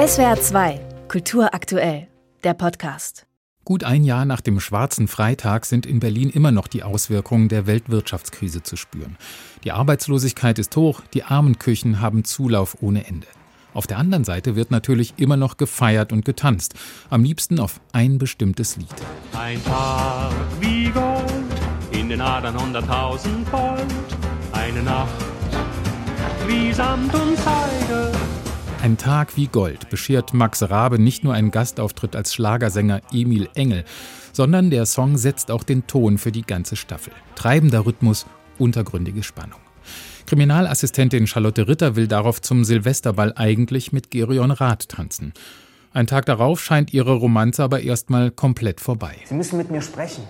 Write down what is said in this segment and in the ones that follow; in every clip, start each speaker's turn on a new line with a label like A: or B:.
A: SWR 2, Kultur aktuell, der Podcast.
B: Gut ein Jahr nach dem Schwarzen Freitag sind in Berlin immer noch die Auswirkungen der Weltwirtschaftskrise zu spüren. Die Arbeitslosigkeit ist hoch, die armen Küchen haben Zulauf ohne Ende. Auf der anderen Seite wird natürlich immer noch gefeiert und getanzt, am liebsten auf ein bestimmtes Lied.
C: Ein Tag wie Gold, in den Adern hunderttausend Volt, eine Nacht wie Samt und Seide.
B: Ein Tag wie Gold beschert Max Rabe nicht nur einen Gastauftritt als Schlagersänger Emil Engel, sondern der Song setzt auch den Ton für die ganze Staffel. Treibender Rhythmus, untergründige Spannung. Kriminalassistentin Charlotte Ritter will darauf zum Silvesterball eigentlich mit Gerion Rath tanzen. Ein Tag darauf scheint ihre Romanze aber erstmal komplett vorbei.
D: Sie müssen mit mir sprechen.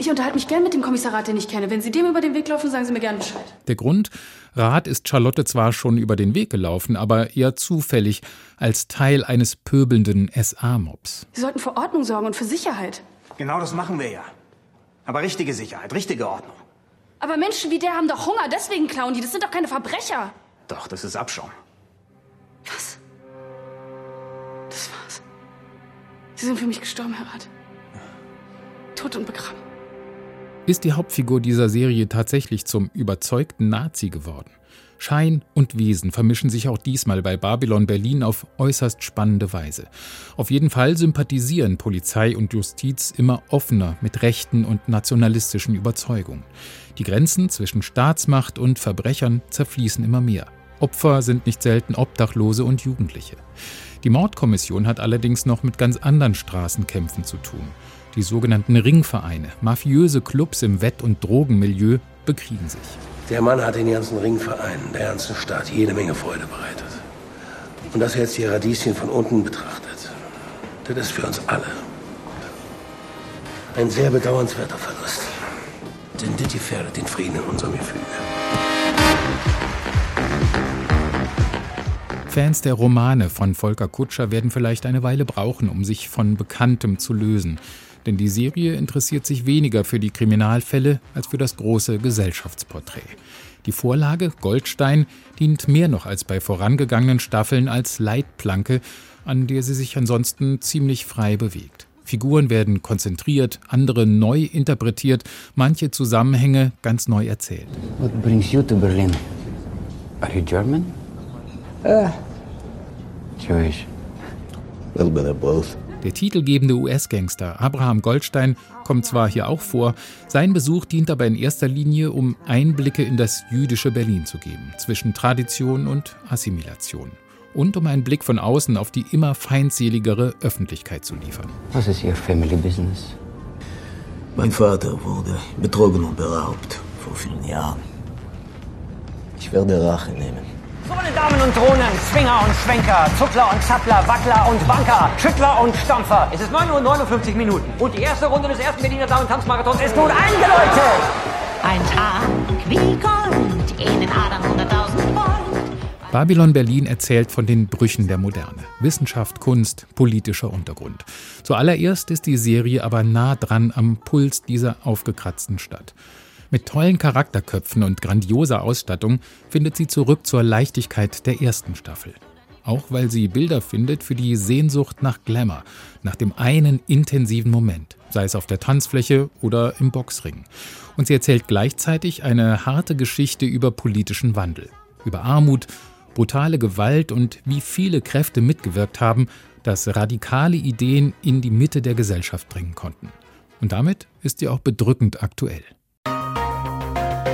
E: Ich unterhalte mich gern mit dem Kommissarat, den ich kenne. Wenn Sie dem über den Weg laufen, sagen Sie mir gern Bescheid.
B: Der Grund? Rath ist Charlotte zwar schon über den Weg gelaufen, aber eher zufällig als Teil eines pöbelnden SA-Mobs.
E: Sie sollten für Ordnung sorgen und für Sicherheit.
D: Genau das machen wir ja. Aber richtige Sicherheit, richtige Ordnung.
E: Aber Menschen wie der haben doch Hunger, deswegen klauen die. Das sind doch keine Verbrecher.
D: Doch, das ist Abschaum.
E: Was? Das war's. Sie sind für mich gestorben, Herr Rat. Tot und begraben.
B: Ist die Hauptfigur dieser Serie tatsächlich zum überzeugten Nazi geworden? Schein und Wesen vermischen sich auch diesmal bei Babylon Berlin auf äußerst spannende Weise. Auf jeden Fall sympathisieren Polizei und Justiz immer offener mit rechten und nationalistischen Überzeugungen. Die Grenzen zwischen Staatsmacht und Verbrechern zerfließen immer mehr. Opfer sind nicht selten Obdachlose und Jugendliche. Die Mordkommission hat allerdings noch mit ganz anderen Straßenkämpfen zu tun. Die sogenannten Ringvereine, mafiöse Clubs im Wett- und Drogenmilieu, bekriegen sich.
F: Der Mann hat den ganzen Ringvereinen, der ganzen Stadt jede Menge Freude bereitet. Und das jetzt die Radieschen von unten betrachtet, das ist für uns alle ein sehr bedauernswerter Verlust. Denn das gefährdet den Frieden in unserem Gefüge.
B: Fans der Romane von Volker Kutscher werden vielleicht eine Weile brauchen, um sich von Bekanntem zu lösen. Denn die Serie interessiert sich weniger für die Kriminalfälle als für das große Gesellschaftsporträt. Die Vorlage Goldstein dient mehr noch als bei vorangegangenen Staffeln als Leitplanke, an der sie sich ansonsten ziemlich frei bewegt. Figuren werden konzentriert, andere neu interpretiert, manche Zusammenhänge ganz neu erzählt.
G: What brings you to Berlin? Are you German?
F: Uh,
G: Jewish.
F: a little bit of both.
B: Der titelgebende US-Gangster Abraham Goldstein kommt zwar hier auch vor, sein Besuch dient aber in erster Linie, um Einblicke in das jüdische Berlin zu geben, zwischen Tradition und Assimilation. Und um einen Blick von außen auf die immer feindseligere Öffentlichkeit zu liefern.
G: Was ist Your family business?
F: Mein Vater wurde betrogen und beraubt vor vielen Jahren. Ich werde Rache nehmen.
H: So, meine Damen und Drohnen, Swinger und Schwenker, Zuckler und Zappler, Wackler und Wanker, Schüttler und Stampfer. Es ist 9 Uhr 59 Minuten und die erste Runde des ersten Berliner Damen- und Tanzmarathons ist nun eingeläutet.
I: Ein Tag wie Gold, in den Adern hunderttausend Volt.
B: Babylon Berlin erzählt von den Brüchen der Moderne. Wissenschaft, Kunst, politischer Untergrund. Zuallererst ist die Serie aber nah dran am Puls dieser aufgekratzten Stadt. Mit tollen Charakterköpfen und grandioser Ausstattung findet sie zurück zur Leichtigkeit der ersten Staffel. Auch weil sie Bilder findet für die Sehnsucht nach Glamour, nach dem einen intensiven Moment, sei es auf der Tanzfläche oder im Boxring. Und sie erzählt gleichzeitig eine harte Geschichte über politischen Wandel, über Armut, brutale Gewalt und wie viele Kräfte mitgewirkt haben, dass radikale Ideen in die Mitte der Gesellschaft dringen konnten. Und damit ist sie auch bedrückend aktuell.